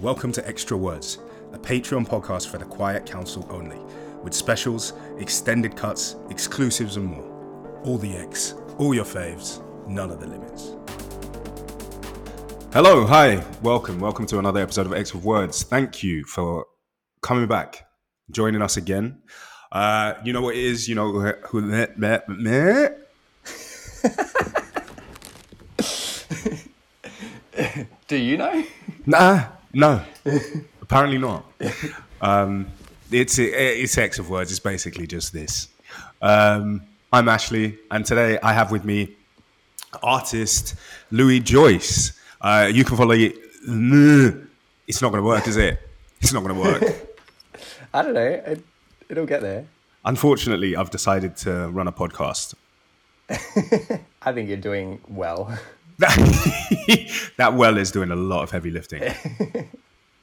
Welcome to Extra Words, a Patreon podcast for the Quiet Council only, with specials, extended cuts, exclusives, and more. All the X, all your faves, none of the limits. Hello, hi, welcome, welcome to another episode of Extra Words. Thank you for coming back, joining us again. Uh, you know what it is, you know who. Meh, meh, meh. Do you know? Nah, no, apparently not. Um, it's it's X of words. It's basically just this. Um, I'm Ashley, and today I have with me artist Louis Joyce. Uh, you can follow. It. It's not going to work, is it? It's not going to work. I don't know. It, it'll get there. Unfortunately, I've decided to run a podcast. I think you're doing well. that well is doing a lot of heavy lifting.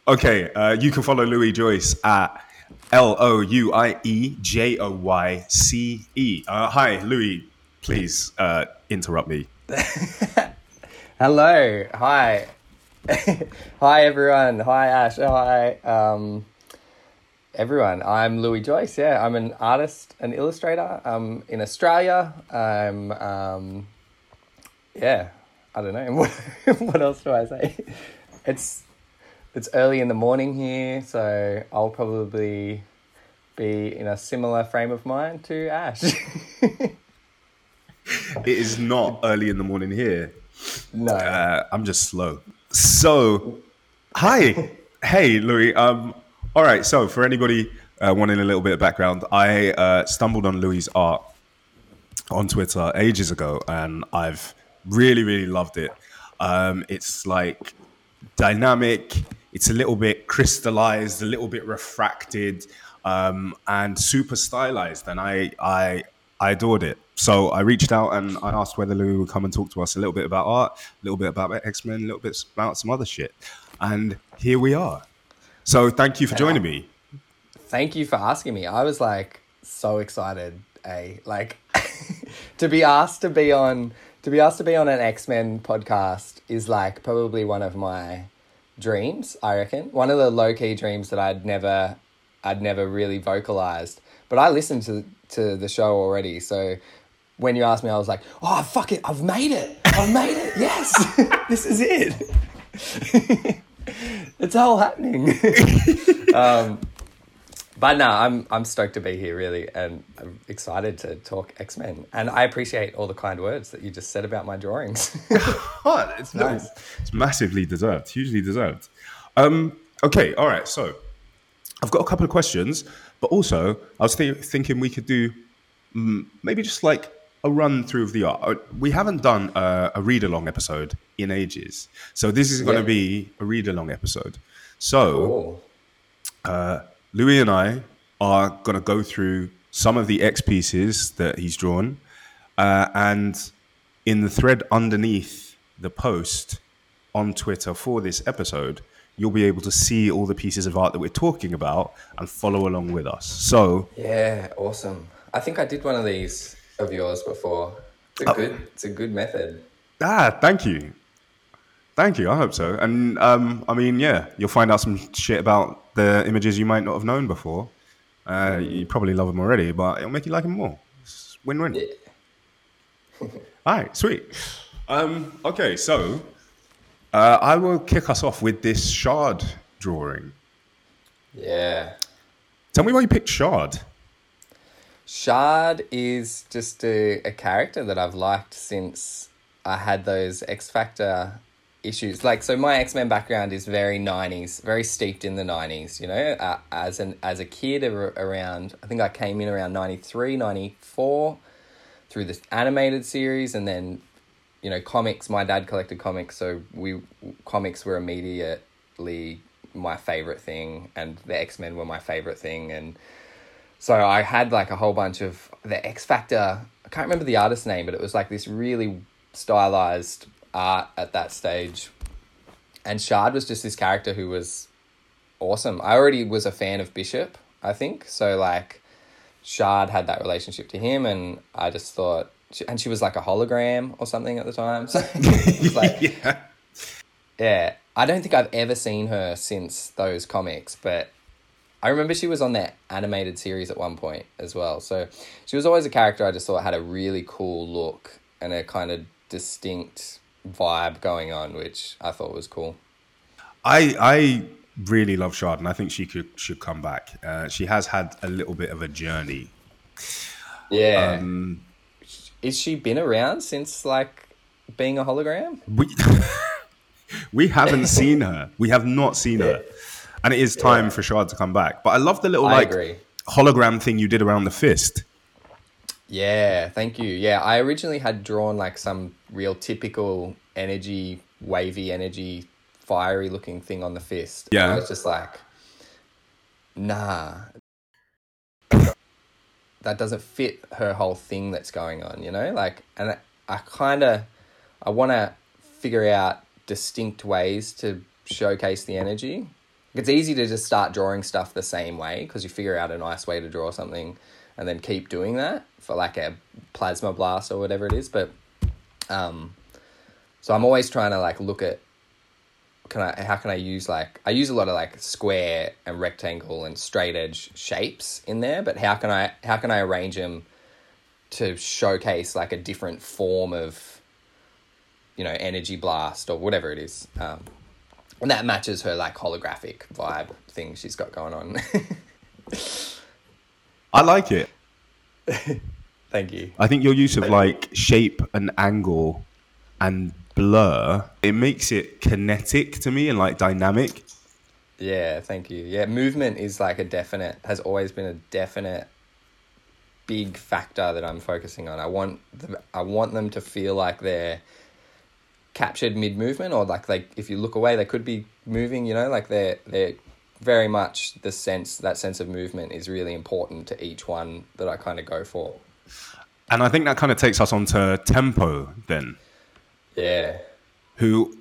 Okay, uh, you can follow Louis Joyce at L O U I E J O Y C E. Uh, hi, Louis. Please uh, interrupt me. Hello. Hi. Hi, everyone. Hi, Ash. Hi, um, everyone. I'm Louis Joyce. Yeah, I'm an artist, an illustrator. I'm in Australia. I'm, um, yeah, I don't know. What, what else do I say? It's it's early in the morning here, so I'll probably be in a similar frame of mind to Ash. it is not early in the morning here. no. Uh, I'm just slow. So, hi, hey, Louis. Um, all right. So, for anybody uh, wanting a little bit of background, I uh, stumbled on Louis' art on Twitter ages ago, and I've really, really loved it. Um, it's like dynamic. It's a little bit crystallized, a little bit refracted, um, and super stylized. And I, I, I adored it. So I reached out and I asked whether Louis would come and talk to us a little bit about art, a little bit about X Men, a little bit about some other shit. And here we are. So thank you for joining me. Thank you for asking me. I was like so excited, a like to be asked to be on to be asked to be on an X Men podcast is like probably one of my dreams. I reckon one of the low key dreams that I'd never I'd never really vocalized. But I listened to to the show already, so when you asked me, I was like, "Oh fuck it, I've made it! I've made it! Yes, this is it! it's all happening." um, but no, I'm I'm stoked to be here, really, and I'm excited to talk X Men. And I appreciate all the kind words that you just said about my drawings. Oh, it's Nice. It's massively deserved, hugely deserved. Um, okay, all right. So I've got a couple of questions, but also I was th- thinking we could do mm, maybe just like a run through of the art. Uh, We haven't done a, a read along episode in ages, so this is going to Yeah. be a read along episode. So oh, Louis and I are going to go through some of the X pieces that he's drawn. Uh, and in the thread underneath the post on Twitter for this episode, you'll be able to see all the pieces of art that we're talking about and follow along with us. So, yeah, awesome. I think I did one of these of yours before. It's a good. It's a good method. ah, thank you. Thank you. I hope so. And um, I mean, yeah, you'll find out some shit about the images you might not have known before. Uh, you probably love them already, but it'll make you like them more. It's win-win. Yeah. All right, sweet. Um, okay, so uh, I will kick us off with this shard drawing. Yeah. Tell me why you picked shard. Shard is just a, a character that I've liked since I had those X Factor issues. Like, so my X Men background is very nineties, very steeped in the nineties. You know, uh, as an as a kid ar- around, I think I came in around 93, 94 through this animated series, and then you know comics. My dad collected comics, so we comics were immediately my favorite thing, and the X Men were my favorite thing, and so I had like a whole bunch of the X Factor. I can't remember the artist's name, but it was like this really stylized art at that stage. And Shard was just this character who was awesome. I already was a fan of Bishop, I think. So like Shard had that relationship to him, and I just thought, and she was like a hologram or something at the time. So like, yeah. yeah. I don't think I've ever seen her since those comics, but I remember she was on that animated series at one point as well. So she was always a character I just thought had a really cool look and a kind of distinct vibe going on, which I thought was cool. I I really love Shard, and I think she could should come back. Uh, she has had a little bit of a journey. Yeah. Um, Is she been around since like being a hologram? We we haven't seen her. We have not seen her, and it is time yeah. for Shard to come back. But I love the little I like agree. hologram thing you did around the fist. Yeah, thank you. Yeah, I originally had drawn like some real typical energy, wavy energy, fiery looking thing on the fist. Yeah. I was just like, nah. That doesn't fit her whole thing that's going on, you know? Like, and I, I kind of, I want to figure out distinct ways to showcase the energy. It's easy to just start drawing stuff the same way because you figure out a nice way to draw something and then keep doing that for like a plasma blast or whatever it is. But um, so I'm always trying to like look at can I how can I use like I use a lot of like square and rectangle and straight edge shapes in there, but how can I how can I arrange them to showcase like a different form of you know energy blast or whatever it is. Um, and that matches her like holographic vibe thing she's got going on. I like it. Thank you. I think your use of like shape and angle and blur, it makes it kinetic to me and like dynamic. Yeah, thank you. Yeah, movement is like a definite has always been a definite big factor that I'm focusing on. I want the, I want them to feel like they're captured mid movement or like like if you look away they could be moving, you know, like they're they're very much the sense that sense of movement is really important to each one that I kind of go for. And I think that kind of takes us on to tempo then. Yeah. Who,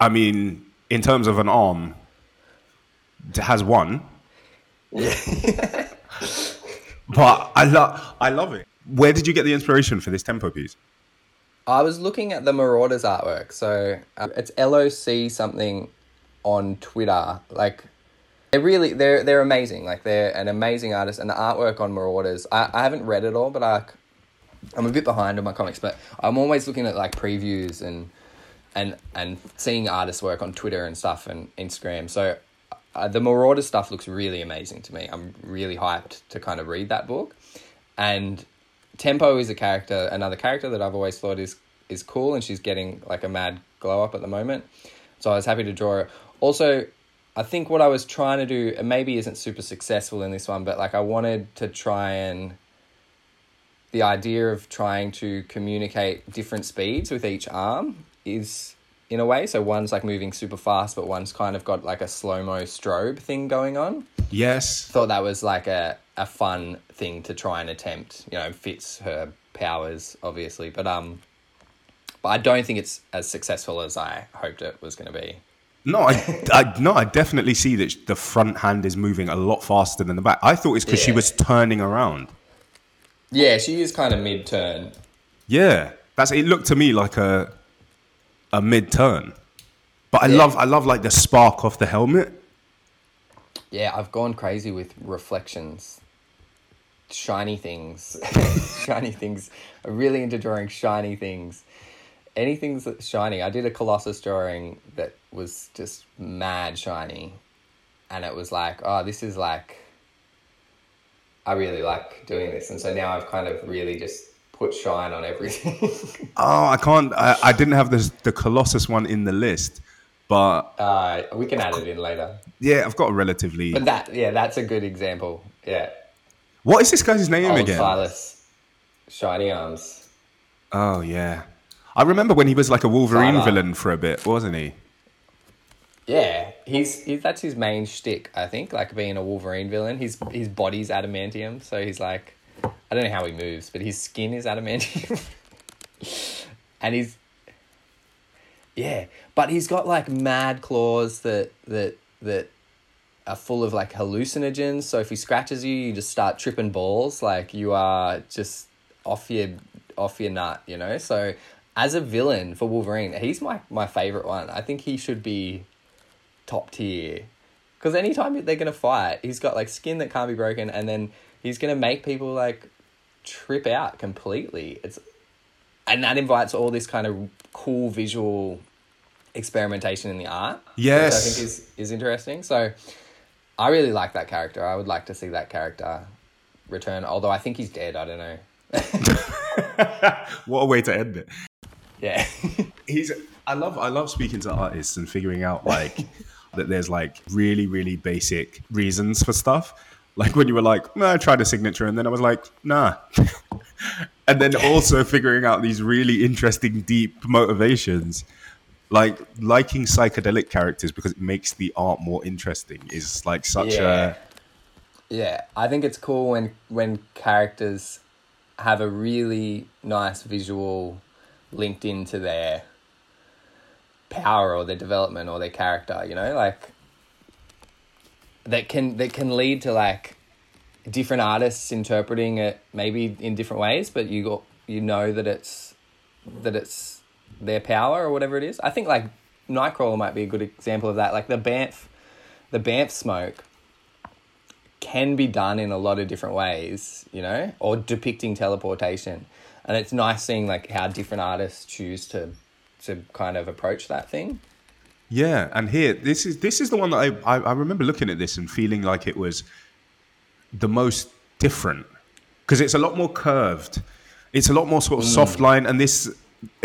I mean, in terms of an arm, has one. Yeah. but I love, I love it. Where did you get the inspiration for this tempo piece? I was looking at the Marauders artwork. So uh, it's LOC something on Twitter. Like they're really they're they're amazing. Like they're an amazing artist, and the artwork on Marauders. I, I haven't read it all, but I I'm a bit behind on my comics, but I'm always looking at like previews and and and seeing artists work on Twitter and stuff and Instagram. So uh, the Marauder stuff looks really amazing to me. I'm really hyped to kind of read that book. And Tempo is a character, another character that I've always thought is is cool, and she's getting like a mad glow up at the moment. So I was happy to draw her. Also, I think what I was trying to do, and maybe isn't super successful in this one, but like I wanted to try and the idea of trying to communicate different speeds with each arm is in a way. So one's like moving super fast, but one's kind of got like a slow mo strobe thing going on. Yes. Thought that was like a, a fun thing to try and attempt. You know, fits her powers obviously, but um, but I don't think it's as successful as I hoped it was going to be. No, I, I no, I definitely see that the front hand is moving a lot faster than the back. I thought it's because yeah. she was turning around. Yeah, she is kind of mid turn. Yeah, that's it. Looked to me like a a mid turn, but I yeah. love I love like the spark off the helmet. Yeah, I've gone crazy with reflections, shiny things, shiny things. I'm really into drawing shiny things. Anything that's shiny. I did a Colossus drawing that was just mad shiny, and it was like, oh, this is like I really like doing this, and so now I've kind of really just put shine on everything. oh, I can't. I, I didn't have the the Colossus one in the list, but uh, we can add it in later. Yeah, I've got a relatively. But that, yeah, that's a good example. Yeah. What is this guy's name Old again? Silas, Shiny Arms. Oh yeah, I remember when he was like a Wolverine villain for a bit, wasn't he? Yeah, he's, he's that's his main shtick. I think, like being a Wolverine villain. His his body's adamantium, so he's like, I don't know how he moves, but his skin is adamantium, and he's yeah, but he's got like mad claws that that that are full of like hallucinogens. So if he scratches you, you just start tripping balls. Like you are just off your off your nut, you know. So as a villain for Wolverine, he's my my favorite one. I think he should be top tier. Because anytime they're gonna fight, he's got like skin that can't be broken, and then he's gonna make people like trip out completely. It's and that invites all this kind of cool visual experimentation in the art. Yes. which I think is is interesting. So I really like that character. I would like to see that character return. Although I think he's dead. I don't know. What a way to end it. Yeah. He's. I love. I love speaking to artists and figuring out like that. There's like really, really basic reasons for stuff. Like when you were like, nah, I tried a signature, and then I was like, nah. and then also figuring out these really interesting, deep motivations. Like liking psychedelic characters because it makes the art more interesting is like such Yeah. a Yeah, I think it's cool when when characters have a really nice visual linked into their power or their development or their character, you know, like that can that can lead to like different artists interpreting it maybe in different ways, but you got you know that it's that it's their power or whatever it is. I think like Nightcrawler might be a good example of that. Like the Bamf the Bamf smoke can be done in a lot of different ways, you know, or depicting teleportation. And it's nice seeing like how different artists choose to to kind of approach that thing. Yeah, and here this is this is the one that I, I I remember looking at this and feeling like it was the most different because it's a lot more curved. It's a lot more sort of mm. soft line, and this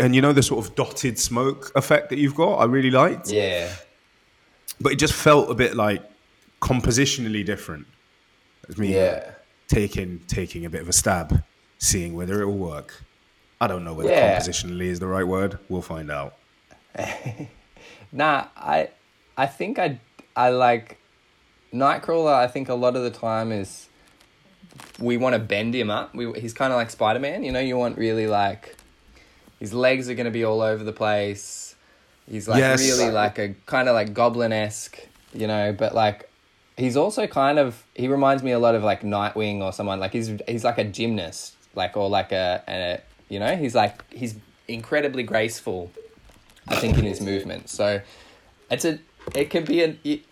and you know the sort of dotted smoke effect that you've got. I really liked, Yeah. but it just felt a bit like compositionally different. It's me Yeah. taking taking a bit of a stab, seeing whether it will work. I don't know whether Yeah. compositionally is the right word. We'll find out. Nah, I I think I I like Nightcrawler. I think a lot of the time is we want to bend him up. We he's kind of like Spider Man. You know, you want really like his legs are going to be all over the place. He's like Yes. really like a kind of like goblin esque. You know, but like he's also kind of he reminds me a lot of like Nightwing or someone like he's he's like a gymnast like or like a, a you know he's like he's incredibly graceful I think in his movement. So it's a it could be it-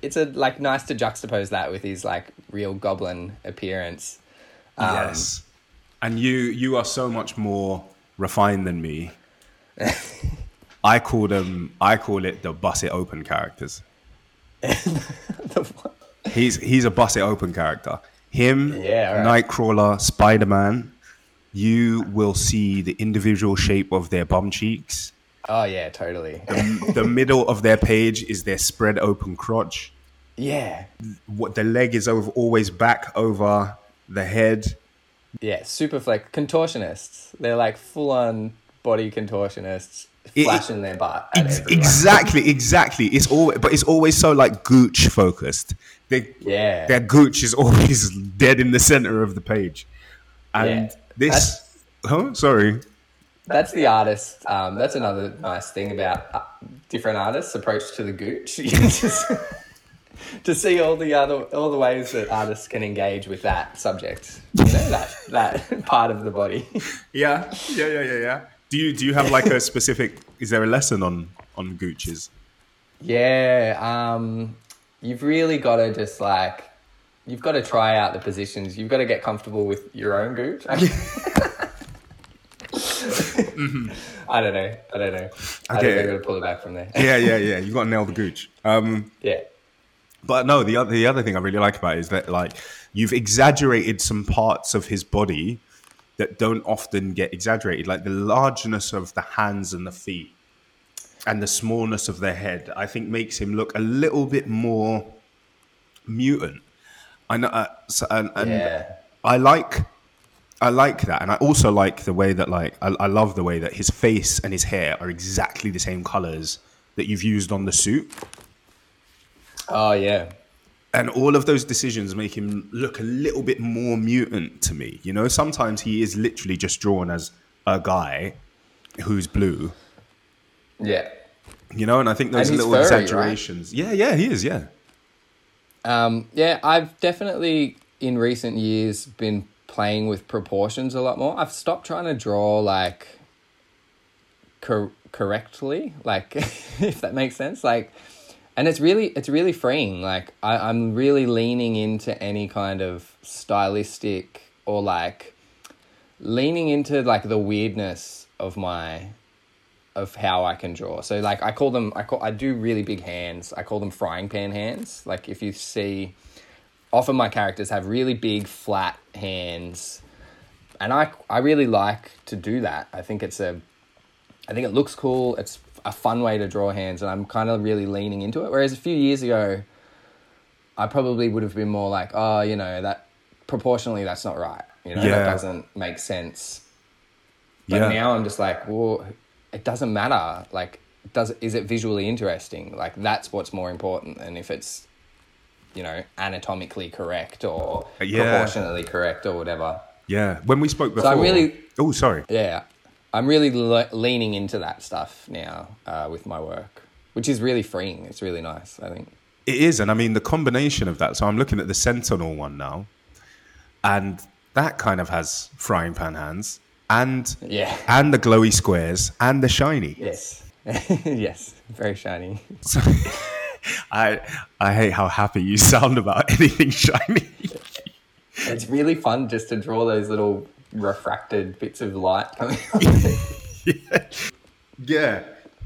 it's a like nice to juxtapose that with his like real goblin appearance. Um, yes. And you you are so much more refined than me. I call them I call it the bus it open characters. He's he's a bus it open character. Him, Yeah, right. Nightcrawler, Spider Man, you will see the individual shape of their bum cheeks. Oh yeah, totally. the middle of their page is their spread open crotch. yeah, What the leg is over always back over the head. yeah, super flex contortionists. They're like full on body contortionists, It- flashing their butt. Ex- exactly, exactly. It's all, but it's always so like gooch focused. They, Yeah. their gooch is always dead in the center of the page, and Yeah. this. Huh? Sorry. That's the artist. Um, that's another nice thing about uh, different artists' approach to the gooch. Just to see all the other all the ways that artists can engage with that subject. You know that that part of the body. Yeah, yeah, yeah, yeah, yeah. Do you do you have like a specific? Is there a lesson on on gooches? Yeah. Um, you've really got to just like you've got to try out the positions. You've got to get comfortable with your own gooch. I don't know. I don't know. I Okay. think I'm gonna pull it back from there. Yeah, yeah, yeah. You got to nail the gooch. Um, yeah. But no, the other the other thing I really like about it is that like you've exaggerated some parts of his body that don't often get exaggerated, like the largeness of the hands and the feet, and the smallness of the head. I think makes him look a little bit more mutant. I know, uh, so, and, and Yeah. I like. I like that, and I also like the way that, like, I, I love the way that his face and his hair are exactly the same colors that you've used on the suit Oh yeah. and all of those decisions make him look a little bit more mutant to me. You know, sometimes he is literally just drawn as a guy who's blue. Yeah. You know, and I think those little furry, right? exaggerations. Yeah, yeah, he is. Yeah, Um, yeah, I've definitely in recent years been playing with proportions a lot more. I've stopped trying to draw like cor- correctly, like if that makes sense. Like, and it's really it's really freeing. Like I, I'm really leaning into any kind of stylistic or like leaning into like the weirdness of my of how I can draw. So like I call them I call I do really big hands. I call them frying pan hands. Like if you see often my characters have really big flat hands and I I really like to do that. I think it's a I think it looks cool. It's a fun way to draw hands and I'm kind of really leaning into it. Whereas a few years ago I probably would have been more like, oh, you know, that proportionally that's not right. You know, Yeah. that doesn't make sense. But Yeah. now I'm just like, well, it doesn't matter. Like, does is it visually interesting? Like, that's what's more important than if it's, you know, anatomically correct or Yeah. proportionately correct or whatever. Yeah. When we spoke before. I'm really- Oh, sorry. Yeah, I'm really le- leaning into that stuff now uh, with my work, which is really freeing. It's really nice. I think. It is, and I mean the combination of that. So I'm looking at the Sentinel one now, and that kind of has frying pan hands, and Yeah. and the glowy squares, and the shiny. Yes. yes. Very shiny. So, I I hate how happy you sound about anything shiny. It's really fun just to draw those little refracted bits of light coming. yeah, yeah,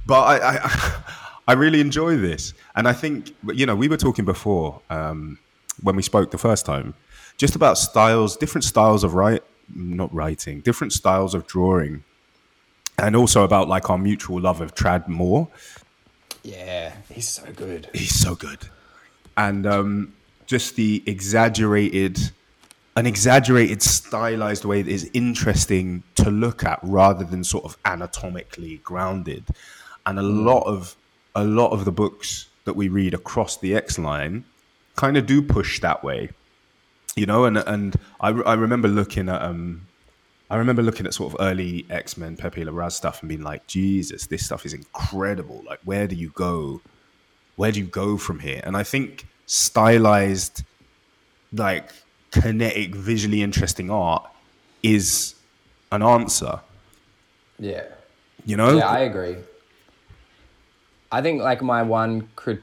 but I, I I really enjoy this, and I think you know we were talking before um, when we spoke the first time, just about styles, different styles of write, not writing, different styles of drawing, and also about like our mutual love of Tradd Moore. yeah, he's so good. He's so good, and um, just the exaggerated, an exaggerated, stylized way that is interesting to look at rather than sort of anatomically grounded. And a lot of a lot of the books that we read across the X line kind of do push that way, you know. And and I, I remember looking at um. I remember looking at sort of early X Men Pepe Larraz stuff and being like, Jesus, this stuff is incredible. Like, where do you go where do you go from here? And I think stylized, like kinetic, visually interesting art is an answer. Yeah. You know? Yeah, I agree. I think like my one crit-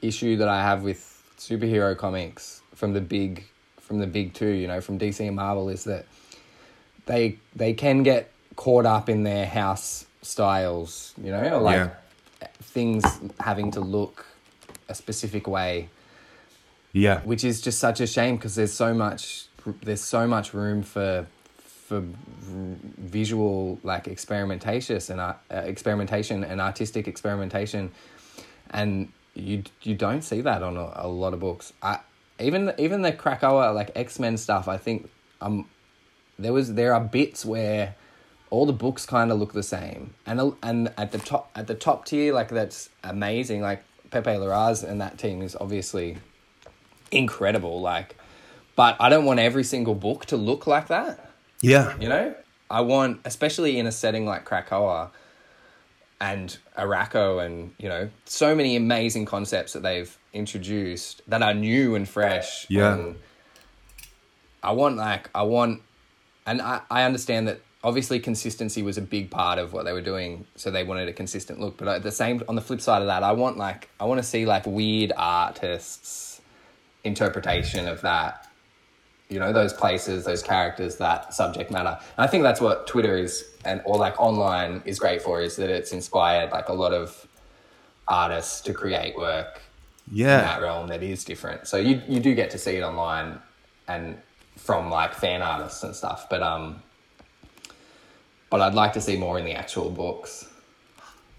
issue that I have with superhero comics from the big from the big two, you know, from DC and Marvel is that they they can get caught up in their house styles, you know, or like Yeah. things having to look a specific way. Yeah, which is just such a shame because there's so much there's so much room for for visual like experimentation and art, uh, experimentation and artistic experimentation. And you you don't see that on a, a lot of books. I, even even the Krakoa like X-Men stuff I think um there was there are bits where all the books kind of look the same. And and at the top at the top tier like that's amazing. Like Pepe Larraz and that team is obviously incredible like but I don't want every single book to look like that. Yeah, you know? I want especially in a setting like Krakoa and Arakko and you know so many amazing concepts that they've introduced that are new and fresh Yeah. and I want like I want and I, I understand that obviously consistency was a big part of what they were doing so they wanted a consistent look but at the same on the flip side of that I want like I want to see like weird artists interpretation of that. You know those places those characters that subject matter. And i think that's what twitter is and or like online is great for is that it's inspired like a lot of artists to create work in yeah, that realm that is different. So you you do get to see it online and from like fan artists and stuff but um but i'd like to see more in the actual books.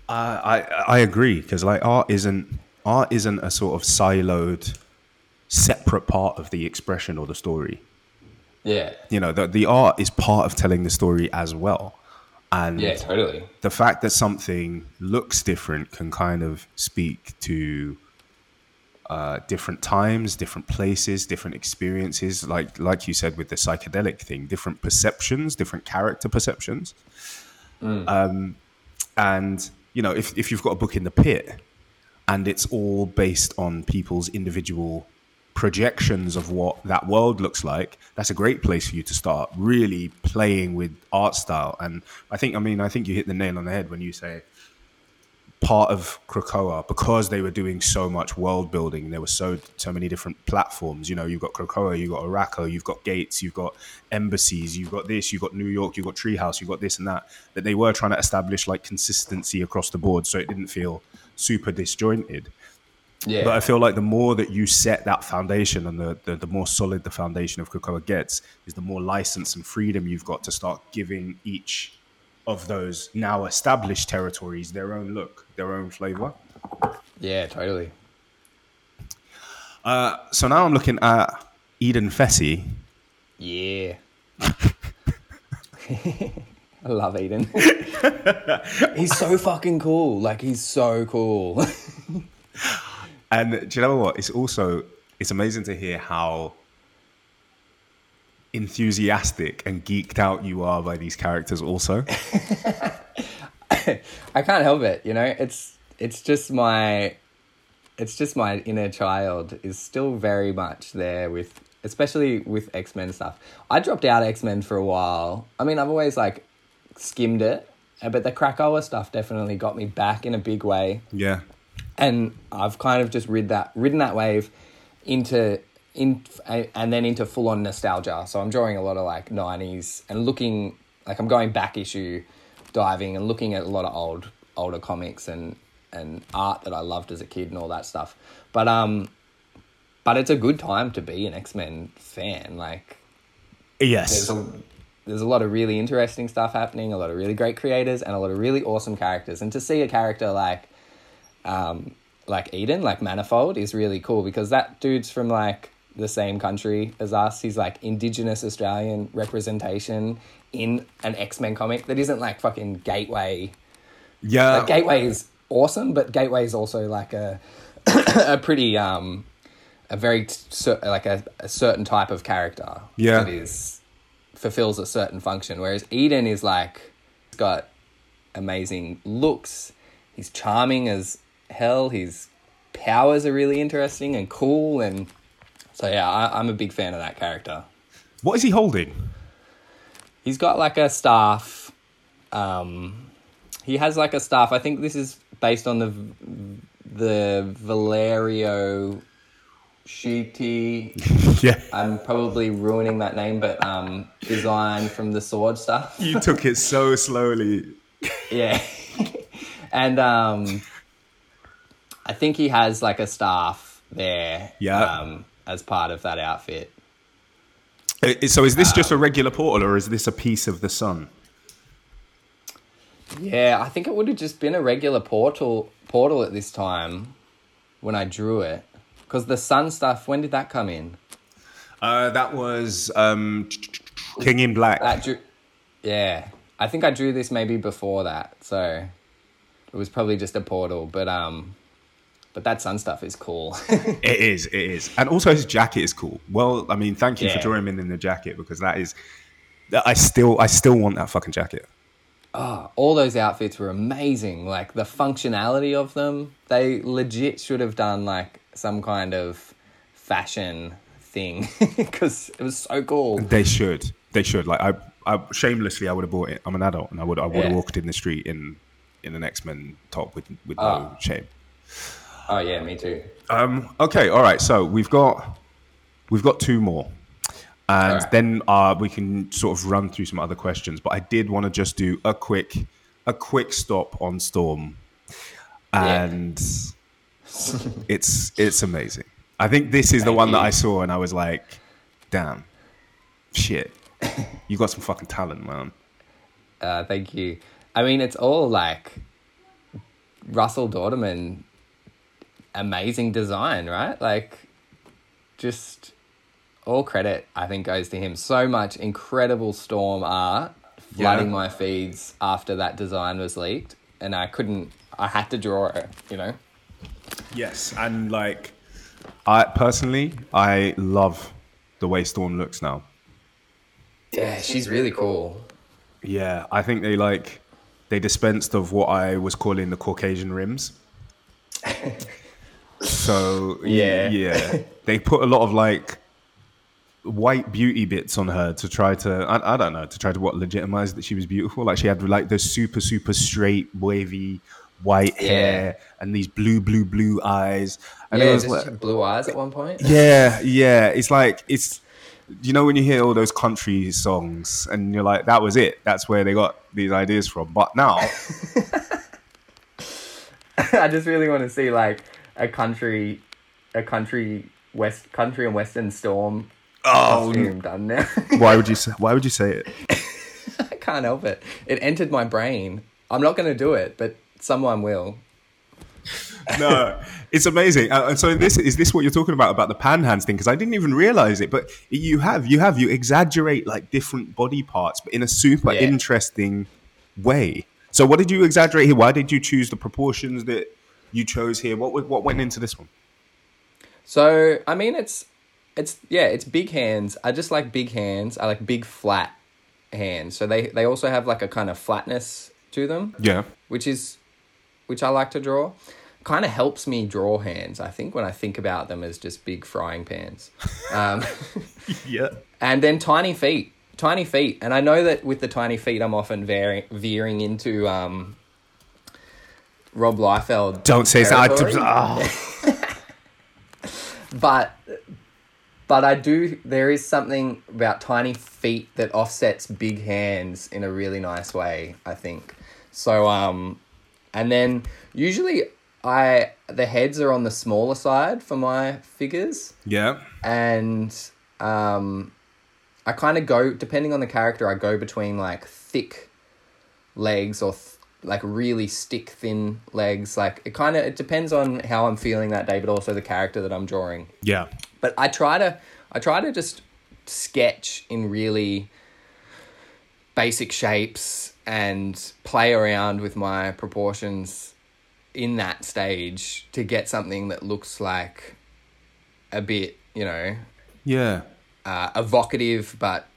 Uh, I I agree because like art isn't art isn't a sort of siloed, separate part of the expression or the story. yeah. You know, the the art is part of telling the story as well, and yeah totally. the fact that something looks different can kind of speak to uh, different times, different places, different experiences. Like like you said with the psychedelic thing, different perceptions, different character perceptions. Um, and you know, if if you've got a book in the pit, and it's all based on people's individual projections of what that world looks like, that's a great place for you to start really playing with art style. And I think, I mean, I think you hit the nail on the head when you say part of Krakoa because they were doing so much world building. There were so so many different platforms. You know, you've got Krakoa, you've got Arakko, you've got gates, you've got embassies, you've got this, you've got New York, you've got Treehouse, you've got this and that. That they were trying to establish like consistency across the board, so it didn't feel super disjointed. Yeah. But I feel like the more that you set that foundation and the, the, the more solid the foundation of Krakoa gets, is the more license and freedom you've got to start giving each of those now established territories their own look, their own flavor. yeah, totally. Uh, so now I'm looking at Eden Fesi. Yeah. I love Eden. he's so fucking cool. Like he's so cool. And do you know what? It's also it's amazing to hear how enthusiastic and geeked out you are by these characters also. I can't help it, you know. It's it's just my it's just my inner child is still very much there with especially with X-Men stuff. I dropped out X-Men for a while. I mean, I've always like skimmed it, but the Krakoa stuff definitely got me back in a big way. yeah. and I've kind of just rid that ridden that wave into in and then into full on nostalgia. So I'm drawing a lot of like '90s and looking like I'm going back issue diving and looking at a lot of old older comics and and art that I loved as a kid and all that stuff. But um, but it's a good time to be an X Men fan. Like Yes. there's a there's a lot of really interesting stuff happening, a lot of really great creators, and a lot of really awesome characters. And to see a character like, um, like Eden, like Manifold, is really cool because that dude's from like the same country as us. He's like Indigenous Australian representation in an X Men comic that isn't like fucking Gateway. yeah. Like, Gateway is awesome, but Gateway is also like a a pretty um a very t- like a, a certain type of character Yeah. that is fulfills a certain function whereas eden is like he's got amazing looks he's charming as hell his powers are really interesting and cool and so yeah I, i'm a big fan of that character what is he holding? he's got like a staff um he has like a staff i think this is based on the the valerio Schiti. Yeah. I'm probably ruining that name, but um, design from the sword stuff. You took it so slowly. Yeah, and um, I think he has like a staff there. Yeah. Um, as part of that outfit. Uh, So is this just a regular portal or is this a piece of the sun? Yeah, I think it would have just been a regular portal portal at this time when I drew it. Because the sun stuff, when did that come in? Uh, that was um, King in Black. That drew, yeah, I think I drew this maybe before that, so it was probably just a portal. But um, but that sun stuff is cool. It is, it is, and also his jacket is cool. Well, I mean, thank you for drawing him in the jacket because that is, I still, I still want that fucking jacket. All those outfits were amazing. Like the functionality of them, they legit should have done like some kind of fashion thing because it was so cool. They should, they should. Like, I, I shamelessly, I would have bought it. I'm an adult, and I would, I would have Yeah. walked in the street in, in an X Men top with, with no Ah. shame. Oh yeah, me too. Um, okay, all right. So we've got we've got two more, and Alright. then uh, we can sort of run through some other questions. But I did want to just do a quick a quick stop on Storm, Yeah. and it's it's amazing. I think this is the Thank one that. I saw, and I was like, "Damn, shit, you got some fucking talent, man." Uh, thank you. I mean, it's all like Russell Dauterman, amazing design, right? Like, just all credit, I think, goes to him. So much incredible storm art flooding Yeah. my feeds after that design was leaked, and I couldn't, I had to draw it, you know? Yes, and like, I personally, I love the way Storm looks now. Yeah, she's really cool. Yeah, I think they like they dispensed of what I was calling the Caucasian rims. so Yeah. yeah, they put a lot of like white beauty bits on her to try to I, I don't know to try to what legitimize that she was beautiful. Like she had like the super super straight wavy white Yeah. hair and these blue, blue, blue eyes. And yeah, it was like, blue eyes at one point. yeah, yeah. It's like it's you know when you hear all those country songs and you're like, that was it. That's where they got these ideas from. But now, I just really want to see like a country, a country west country and western storm oh, costume done now. why would you say? Why would you say it? I can't help it. It entered my brain. I'm not going to do it, but someone will. no, it's amazing. Uh, and so this is this what you're talking about about the pan hands thing? Because I didn't even realize it, but you have you have you exaggerate like different body parts, but in a super Yeah. interesting way. So what did you exaggerate here? Why did you choose the proportions that you chose here? What what went into this one? So I mean, it's it's yeah, it's big hands. I just like big hands. I like big flat hands. So they they also have like a kind of flatness to them, Yeah, which is which I like to draw. Kind of helps me draw hands. I think when I think about them as just big frying pans. Um, yeah. and then tiny feet tiny feet and i know that with the tiny feet i'm often veering, veering into um, rob liefeld Don't say that. Oh. but but i do there is something about tiny feet that offsets big hands in a really nice way i think so um and then usually i the heads are on the smaller side for my figures Yeah. and um, I kind of go depending on the character. I go between like thick legs or th- like really stick thin legs. Like it kind of it depends on how I'm feeling that day, but also the character that I'm drawing. Yeah. But I try to I try to just sketch in really basic shapes and play around with my proportions in that stage to get something that looks like a bit, you know, Yeah. uh, evocative but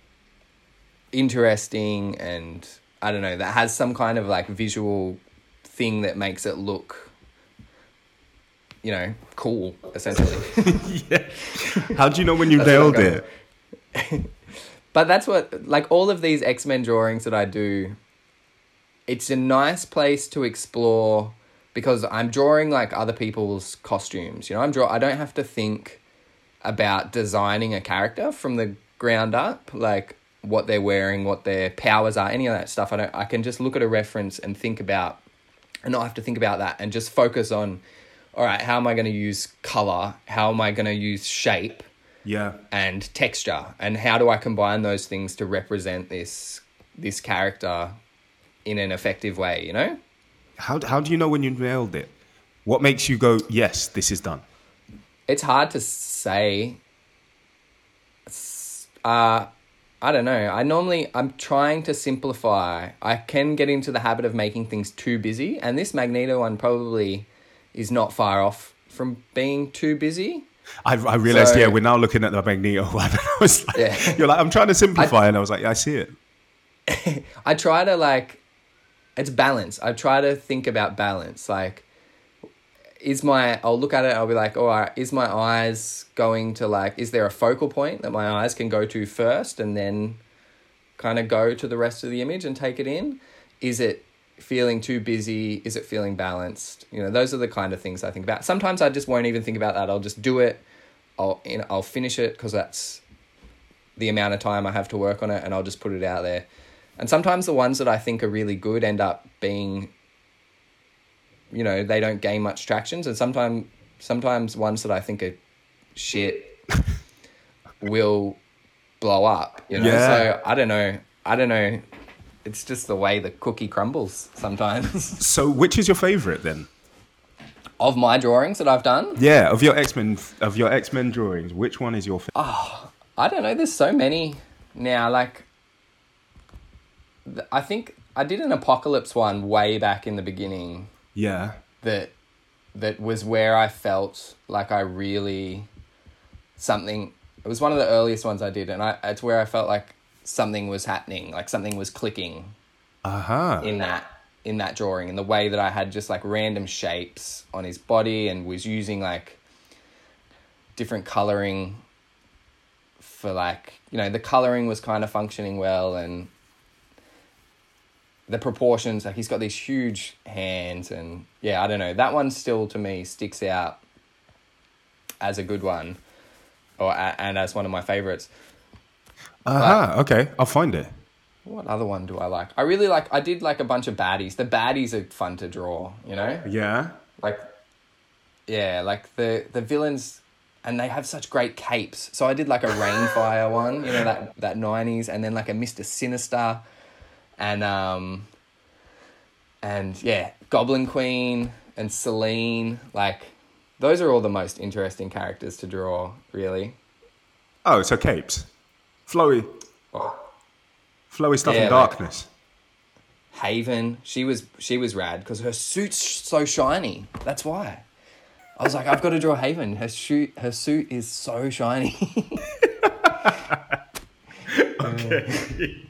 interesting and I don't know that has some kind of like visual thing that makes it look you know cool essentially yeah. How do you know when you That's what I'm nailed it? but that's what like all of these X-Men drawings that I do it's a nice place to explore because I'm drawing like other people's costumes you know I'm draw I don't have to think about designing a character from the ground up like what they're wearing what their powers are any of that stuff I don't I can just look at a reference and think about and not have to think about that and just focus on all right how am I going to use color how am I going to use shape Yeah. and texture and how do I combine those things to represent this this character in an effective way, you know? How how do you know when you nailed it? What makes you go, yes, this is done? It's hard to say. Uh I don't know. I normally I'm trying to simplify. I can get into the habit of making things too busy, and this Magneto one probably is not far off from being too busy. I, I realized, So- yeah, we're now looking at the Magneto one. I was like, Yeah. you're like, I'm trying to simplify, and I was like, yeah, I see it. I try to like it's balance. I try to think about balance. Like is my I'll look at it, I'll be like, all right, is my eyes going to like is there a focal point that my eyes can go to first and then kind of go to the rest of the image and take it in? Is it feeling too busy? Is it feeling balanced? You know, those are the kind of things I think about. Sometimes I just won't even think about that. I'll just do it. I'll you know, I'll finish it because that's the amount of time I have to work on it, and I'll just put it out there. And sometimes the ones that I think are really good end up being, you know, they don't gain much tractions, and sometimes sometimes ones that I think are shit will blow up. You know, Yeah. so I don't know. I don't know. It's just the way the cookie crumbles sometimes. So, which is your favorite then? of my drawings that I've done, Yeah, of your X Men of your X Men drawings, which one is your favorite? Oh, ah, I don't know. There's so many now. Like, I think I did an apocalypse one way back in the beginning. Yeah, that that was where I felt like I really something. It was one of the earliest ones I did, and I it's where I felt like something was happening, like something was clicking uh huh. in that in that drawing, in the way that I had just like random shapes on his body and was using like different coloring for like you know the coloring was kind of functioning well and the proportions. Like he's got these huge hands, and yeah, I don't know. That one still to me sticks out as a good one, or and as one of my favorites. Uh huh. Okay, I'll find it. What other one do I like? I really like. I did like a bunch of baddies. The baddies are fun to draw. You know. Yeah. Like. Yeah, like the the villains, and they have such great capes. So I did like a Rainfire one. You know that that nineties, and then like a Mister Sinister, and um. And yeah, Goblin Queen and Selene, like those are all the most interesting characters to draw, really. Oh, so capes, flowy, Oh. flowy stuff Yeah, in like- darkness. Haven, she was she was rad because her suit's so shiny. That's why. I was like, I've got to draw Haven. Her suit, her suit is so shiny. okay.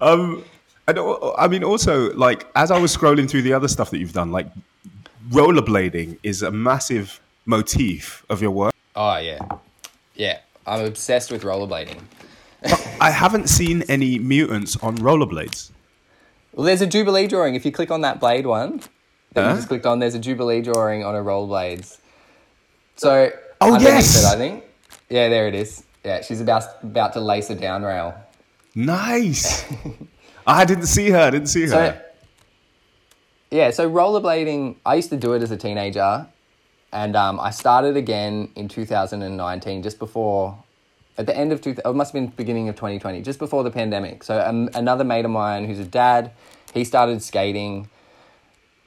Um, and uh, uh, I mean, also like as I was scrolling through the other stuff that you've done, like rollerblading is a massive motif of your work. oh yeah, yeah. I'm obsessed with rollerblading. I haven't seen any mutants on rollerblades. Well, there's a Jubilee drawing. If you click on that blade one that Huh? you just clicked on, there's a Jubilee drawing on a rollerblades. So Oh, yes! it, I think. Yeah, there it is. Yeah, she's about about to lace a down rail. Nice. I didn't see her. I didn't see her. So, yeah, so rollerblading, I used to do it as a teenager, and um, I started again in 2019, just before, at the end of, two, it must have been beginning of 2020, just before the pandemic. So um, another mate of mine who's a dad, he started skating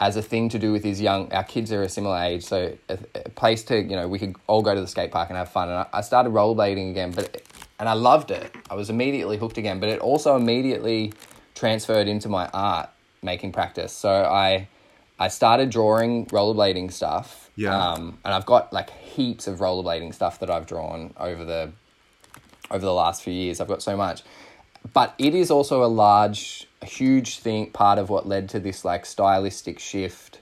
as a thing to do with his young, our kids are a similar age, so a, a place to, you know, we could all go to the skate park and have fun. And I, I started rollerblading again, but, and I loved it. I was immediately hooked again, but it also immediately transferred into my art making practice. So I, I started drawing rollerblading stuff. Yeah. Um, and I've got like heaps of rollerblading stuff that I've drawn over the, over the last few years. I've got so much but it is also a large a huge thing part of what led to this like stylistic shift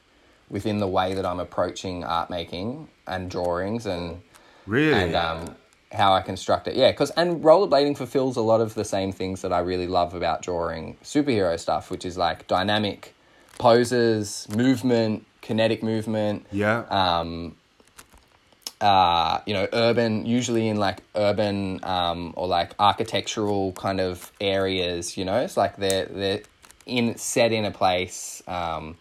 within the way that i'm approaching art making and drawings and really? and um, how i construct it yeah because and rollerblading fulfills a lot of the same things that i really love about drawing superhero stuff which is like dynamic poses movement kinetic movement yeah. um, uh, you know, urban, usually in like urban um, or like architectural kind of areas. You know, it's like they're they're in set in a place. Um,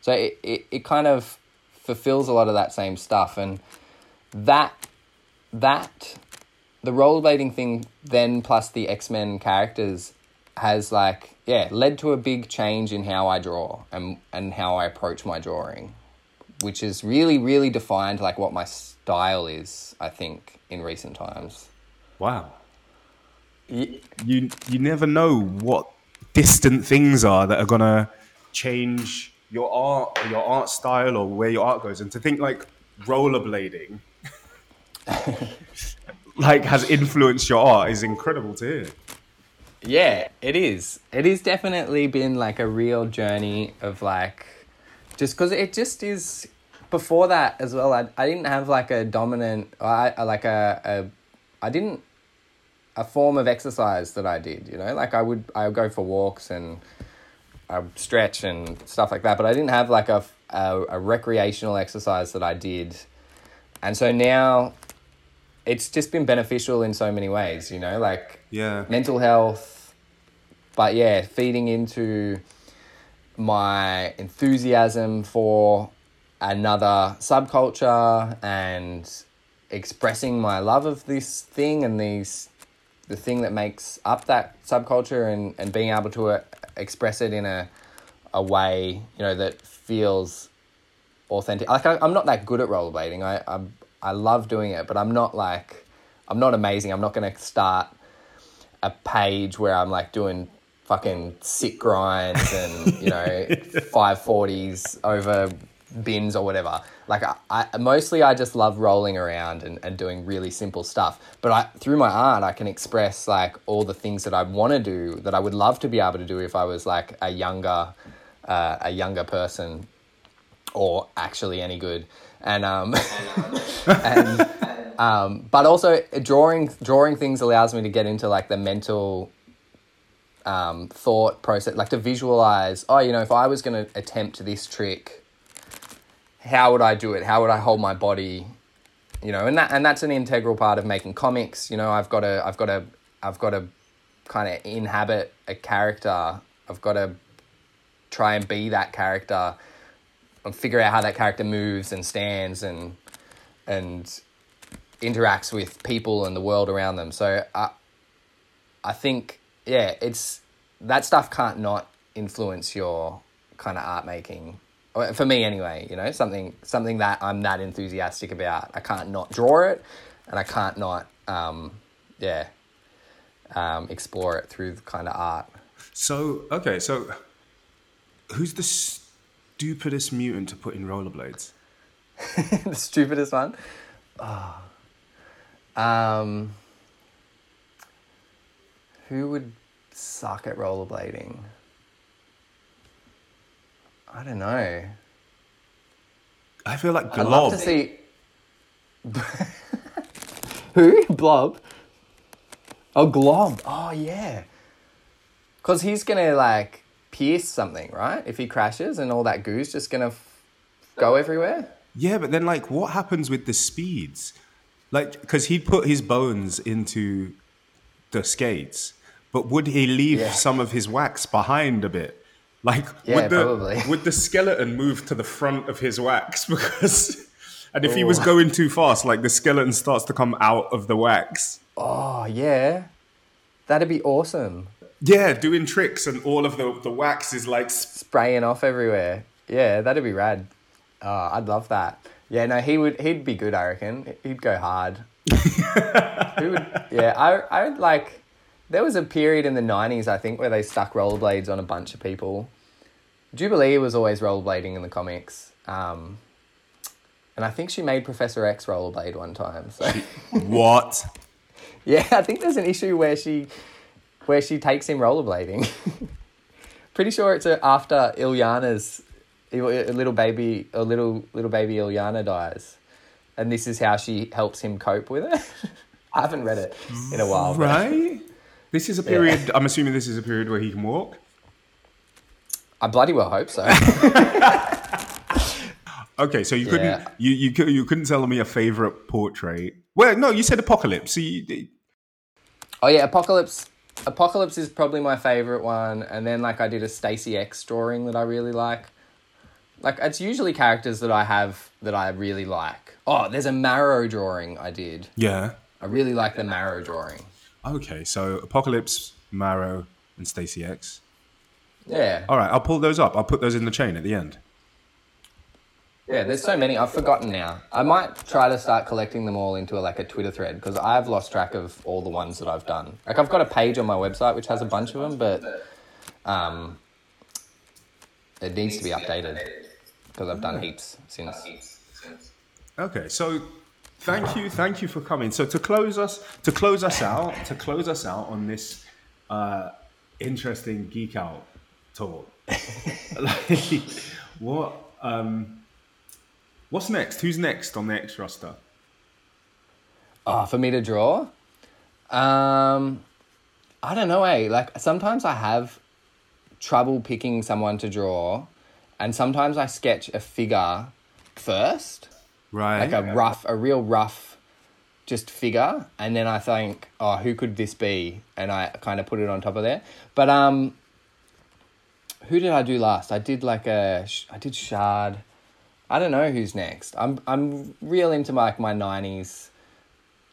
so it, it it kind of fulfills a lot of that same stuff, and that that the rollerblading thing then plus the X Men characters has like yeah led to a big change in how I draw and and how I approach my drawing which has really, really defined like what my style is. I think in recent times. wow. You you never know what distant things are that are gonna change your art or your art style or where your art goes. And to think like rollerblading like has influenced your art is incredible to hear. Yeah, it is. It has definitely been like a real journey of like, just because it just is. Before that as well, I, I didn't have like a dominant, I I- like a, a, I didn't, a form of exercise that I did. You know, like I would I would go for walks and I would stretch and stuff like that, but I didn't have like a a, a recreational exercise that I did, and so now. It's just been beneficial in so many ways, you know, like Yeah. mental health, but yeah, feeding into my enthusiasm for another subculture and expressing my love of this thing and these the thing that makes up that subculture and, and being able to uh, express it in a a way you know that feels authentic. Like I, I'm not that good at rollerblading. I I I love doing it, but I'm not like I'm not amazing. I'm not going to start a page where I'm like doing fucking sick grinds and you know five forties over bins or whatever. Like I, I mostly I just love rolling around and, and doing really simple stuff. But I through my art I can express like all the things that I want to do that I would love to be able to do if I was like a younger uh, a younger person or actually any good. And um and um but also drawing drawing things allows me to get into like the mental um, thought process, like to visualize. Oh, you know, if I was going to attempt this trick, how would I do it? How would I hold my body? You know, and that and that's an integral part of making comics. You know, I've got to, I've got to, I've got to kind of inhabit a character. I've got to try and be that character and figure out how that character moves and stands and and interacts with people and the world around them. So I I think yeah, it's that stuff can't not influence your kind of art making. For me anyway, you know, something something that I'm that enthusiastic about. I can't not draw it and I can't not um yeah um explore it through the kind of art. So okay, so who's the stupidest mutant to put in rollerblades? the stupidest one. Oh. Um, who would suck at rollerblading? I don't know. I feel like I'd love to see. Who? Blob. Oh, Glob. Oh, yeah. Because he's gonna like pierce something, right? If he crashes, and all that goo's just gonna f- go everywhere. Yeah, but then like, what happens with the speeds? Like, because he'd put his bones into the skates, but would he leave Yeah. some of his wax behind a bit? Like, Yeah, would the probably. would the skeleton move to the front of his wax because? And if he was going too fast, like the skeleton starts to come out of the wax. Oh yeah, that'd be awesome. Yeah, doing tricks and all of the, the wax is like sp- Spraying off everywhere. Yeah, that'd be rad. Oh, I'd love that. Yeah, no, he would. He'd be good. I reckon. He'd go hard. he would. Yeah, I. I like. There was a period in the nineties, I think, where they stuck rollerblades on a bunch of people. Jubilee was always rollerblading in the comics, um, and I think she made Professor X rollerblade one time. So what? yeah, I think there's an issue where she, where she takes him rollerblading. Pretty sure it's after Illyana's, a little baby, a little little baby Illyana dies, and this is how she helps him cope with it. I haven't read it in a while. but- Right? This is a period. I'm assuming this is a period where he can walk. I bloody well hope so. Okay, so you couldn't Yeah. you, you you couldn't tell me a favorite portrait. Well, no, you said Apocalypse. So you, oh yeah, Apocalypse. Apocalypse is probably my favorite one, and then like I did a Stacy X drawing that I really like. Like it's usually characters that I have that I really like. Oh, there's a Marrow drawing I did. yeah. I really like the Marrow drawing. Okay, so Apocalypse, Marrow, and Stacy X. Yeah, All right, I'll pull those up. I'll put those in the chain at the end. Yeah. There's so many I've forgotten now. I might try to start collecting them all into a, like a Twitter thread because I've lost track of all the ones that I've done. Like I've got a page on my website which has a bunch of them, but um, it needs to be updated because I've done heaps since. Okay, so thank you, thank you for coming. So to close us, to close us out, to close us out on this uh, interesting geek out talk. like, what? Um, what's next? Who's next on the X roster? Oh, for me to draw? Um, I don't know, eh? Like, sometimes I have trouble picking someone to draw, and sometimes I sketch a figure first, Right. like a rough, a real rough, just figure, and then I think, oh, who could this be? And I kind of put it on top of there. But, um, who did I do last? I did like a, I did Shard. I don't know who's next. I'm, I'm real into like my 90s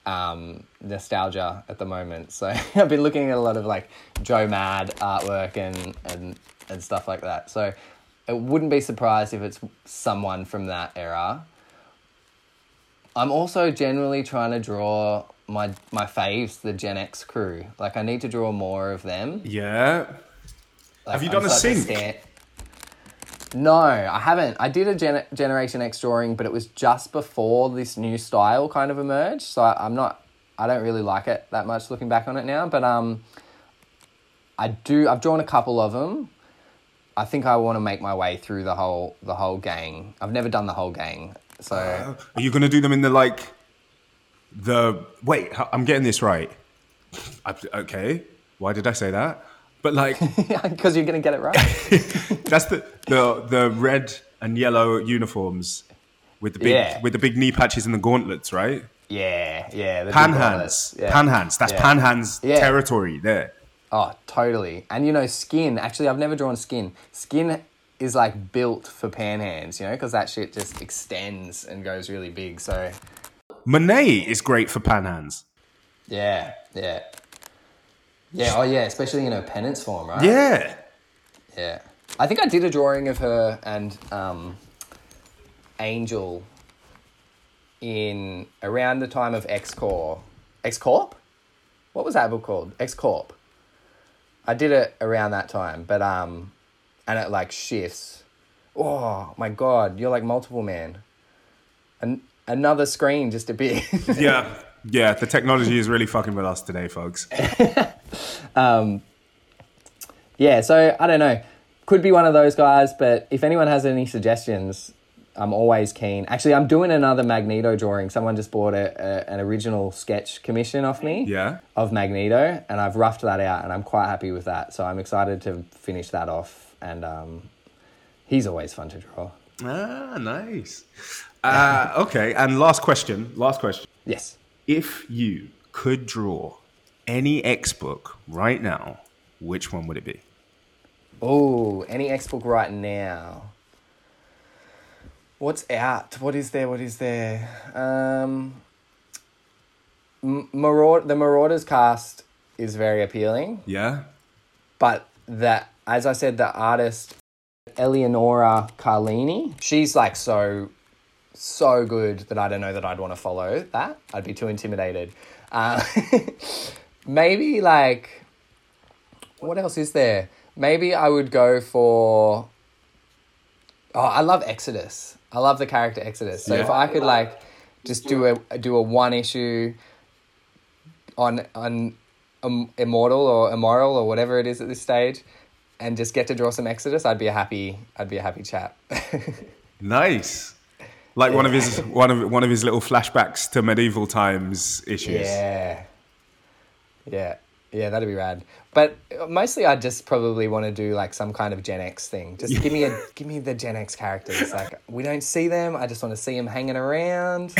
um, nostalgia at the moment. So I've been looking at a lot of like Joe Mad artwork and, and, and stuff like that. So it wouldn't be surprised if it's someone from that era. I'm also generally trying to draw my my faves, the Gen X crew. Like I need to draw more of them. yeah. Like, Have you I'm done a starting to sync? No, I haven't. I did a Gen- Generation X drawing, but it was just before this new style kind of emerged. So I, I'm not. I don't really like it that much looking back on it now. But um, I do. I've drawn a couple of them. I think I want to make my way through the whole the whole gang. I've never done the whole gang, so Are you going to do them in the like the wait? I'm getting this right. I, okay. Why did I say that? But like because you're gonna get it right. that's the the the red and yellow uniforms with the big Yeah. with the big knee patches and the gauntlets, right? yeah, yeah. the big Pan hands, yeah. pan hands. That's Yeah. pan hands Yeah. territory there. Oh, totally. And you know, skin. Actually, I've never drawn skin. Skin is like built for pan hands, you know, because that shit just extends and goes really big. So Monet is great for pan hands. yeah, yeah, yeah. Oh yeah, especially in her penance form, right? Yeah. Yeah. I think I did a drawing of her and um, Angel in around the time of X Corp. X Corp? What was that book called? X Corp. I did it around that time, but um, and it like shifts. Oh my god, you're like multiple man. An- another screen just a bit. Yeah. Yeah. The technology is really fucking with us today, folks. yeah, so I don't know. Could be one of those guys, but if anyone has any suggestions, I'm always keen. Actually, I'm doing another Magneto drawing. Someone just bought a, a an original sketch commission off me Yeah. of Magneto, and I've roughed that out, and I'm quite happy with that. So I'm excited to finish that off, and um, he's always fun to draw. Ah, nice. Uh, okay. And last question. Last question. Yes. If you could draw any X book right now, which one would it be? Oh, any X book right now? What's out? What is there? What is there? Um, Maraud- the Marauders cast is very appealing, Yeah. but that, as I said, the artist Eleonora Carlini, she's like so, so good that I don't know that I'd want to follow that. I'd be too intimidated. Uh, maybe like what else is there? Maybe I would go for. Oh, I love Exodus. I love the character Exodus. So if I could like just do a do a one issue on on um, immortal or immoral or whatever it is at this stage, and just get to draw some Exodus, I'd be a happy I'd be a happy chap. Nice. Like one of his one of one of his little flashbacks to medieval times issues. Yeah. Yeah. Yeah, that'd be rad. But mostly I'd just probably want to do like some kind of Gen X thing. Just give me a give me the Gen X characters. Like we don't see them. I just want to see them hanging around.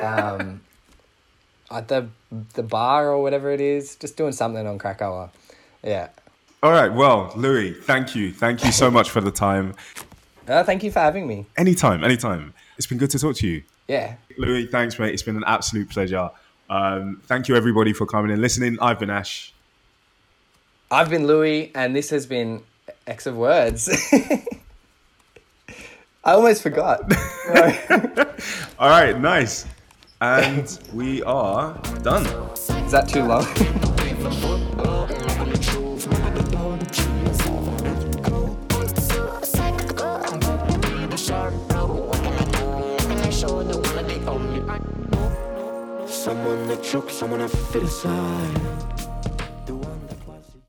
Um at the the bar or whatever it is, just doing something on Krakoa. Yeah. All right. Well, Louis, thank you. Thank you so much for the time. Uh, thank you for having me. Anytime, anytime. It's been good to talk to you. Yeah. Louis, thanks, mate. It's been an absolute pleasure. Um, thank you, everybody, for coming and listening. I've been Ash. I've been Louis and this has been X of Words. I almost forgot. All right, nice. And we are done. Is that too long? choke, someone I fit aside.